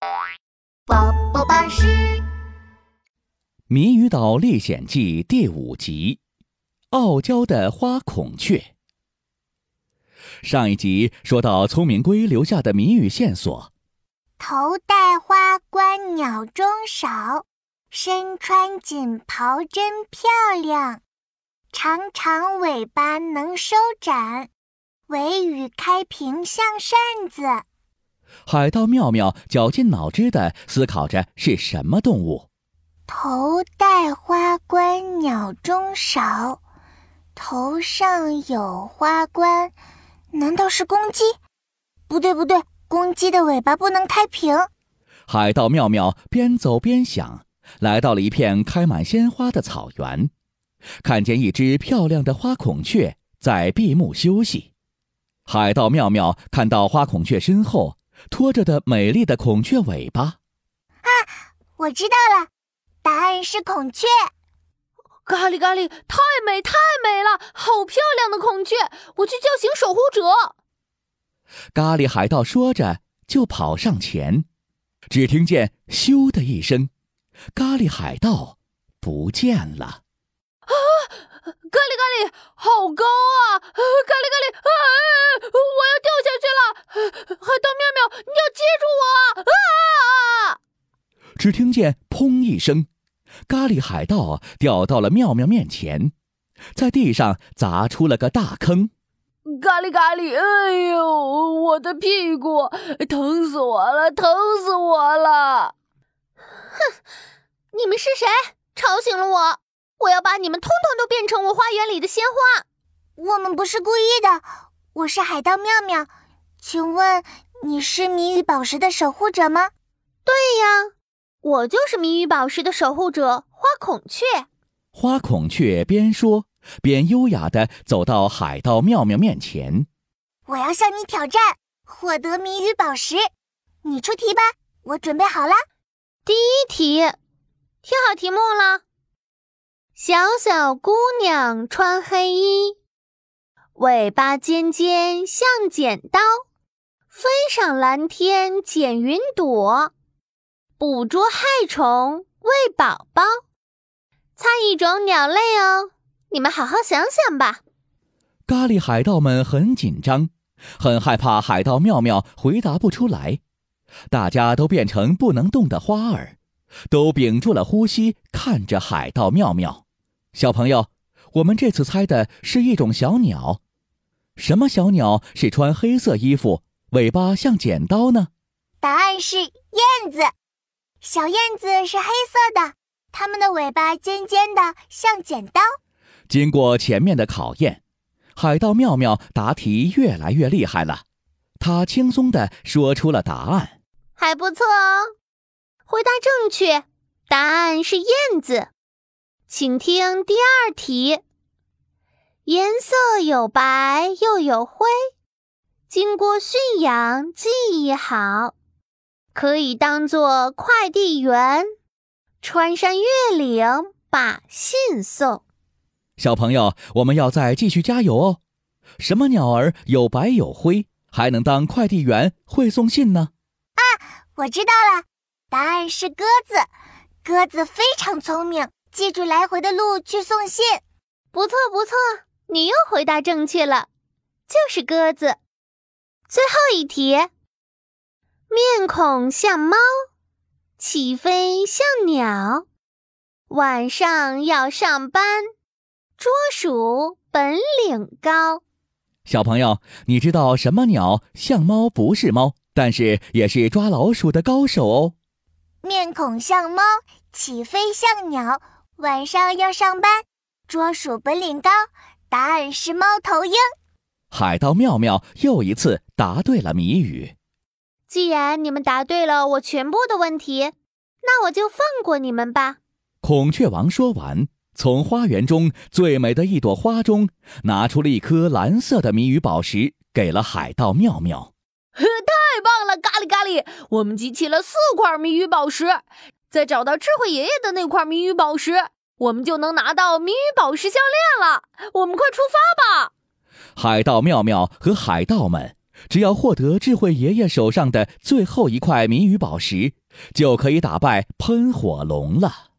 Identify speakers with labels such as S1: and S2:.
S1: 宝宝巴士《
S2: 谜语岛历险记》第五集：傲娇的花孔雀。上一集说到，聪明龟留下的谜语线索：
S3: 头戴花冠鸟中少，身穿锦袍真漂亮，长长尾巴能收展，尾羽开屏像扇子。
S2: 海盗妙妙绞尽脑汁的思考着是什么动物。
S3: 头戴花冠鸟中少，头上有花冠，难道是公鸡？不对不对，公鸡的尾巴不能开屏。
S2: 海盗妙妙边走边想，来到了一片开满鲜花的草原，看见一只漂亮的花孔雀在闭目休息。海盗妙妙看到花孔雀身后。拖着的美丽的孔雀尾巴，
S3: 啊！我知道了，答案是孔雀。
S4: 咖喱咖喱，太美太美了，好漂亮的孔雀！我去叫醒守护者。
S2: 咖喱海盗说着就跑上前，只听见“咻”的一声，咖喱海盗不见了。啊！
S4: 咖喱咖喱，好高啊！咖喱咖喱，啊！我要掉下去了！海盗妙妙，你要接住我！啊！
S2: 只听见“砰”一声，咖喱海盗掉到了妙妙面前，在地上砸出了个大坑。
S4: 咖喱咖喱，哎呦，我的屁股，疼死我了，疼死我了！
S5: 哼，你们是谁？吵醒了我！我要把你们通通都变成我花园里的鲜花！
S3: 我们不是故意的，我是海盗妙妙，请问你是谜语宝石的守护者吗？
S5: 对呀，我就是谜语宝石的守护者花孔雀。
S2: 花孔雀边说边优雅的走到海盗妙妙面前，
S3: 我要向你挑战，获得谜语宝石。你出题吧，我准备好了。
S5: 第一题，听好题目了。小小姑娘穿黑衣，尾巴尖尖像剪刀，飞上蓝天捡云朵，捕捉害虫喂宝宝。猜一种鸟类哦，你们好好想想吧。
S2: 咖喱海盗们很紧张，很害怕海盗妙妙回答不出来，大家都变成不能动的花儿，都屏住了呼吸，看着海盗妙妙。小朋友，我们这次猜的是一种小鸟，什么小鸟是穿黑色衣服，尾巴像剪刀呢？
S3: 答案是燕子，小燕子是黑色的，它们的尾巴尖尖的，像剪刀。
S2: 经过前面的考验，海盗妙妙答题越来越厉害了，他轻松地说出了答案，
S5: 还不错哦。回答正确，答案是燕子。请听第二题，颜色有白又有灰，经过驯养记忆好，可以当做快递员，穿山越岭把信送。
S2: 小朋友，我们要再继续加油哦！什么鸟儿有白有灰，还能当快递员，会送信呢？
S3: 啊，我知道了，答案是鸽子。鸽子非常聪明。记住来回的路去送信，
S5: 不错不错，你又回答正确了，就是鸽子。最后一题，面孔像猫，起飞像鸟，晚上要上班，捉鼠本领高。
S2: 小朋友，你知道什么鸟像猫不是猫，但是也是抓老鼠的高手哦？
S3: 面孔像猫，起飞像鸟。晚上要上班，捉鼠本领高，答案是猫头鹰。
S2: 海盗妙妙又一次答对了谜语。
S5: 既然你们答对了我全部的问题，那我就放过你们吧。
S2: 孔雀王说完，从花园中最美的一朵花中拿出了一颗蓝色的谜语宝石，给了海盗妙妙。
S4: 太棒了，咖喱咖喱！我们集齐了四块谜语宝石。再找到智慧爷爷的那块谜语宝石，我们就能拿到谜语宝石项链了。我们快出发吧！
S2: 海盗妙妙和海盗们只要获得智慧爷爷手上的最后一块谜语宝石，就可以打败喷火龙了。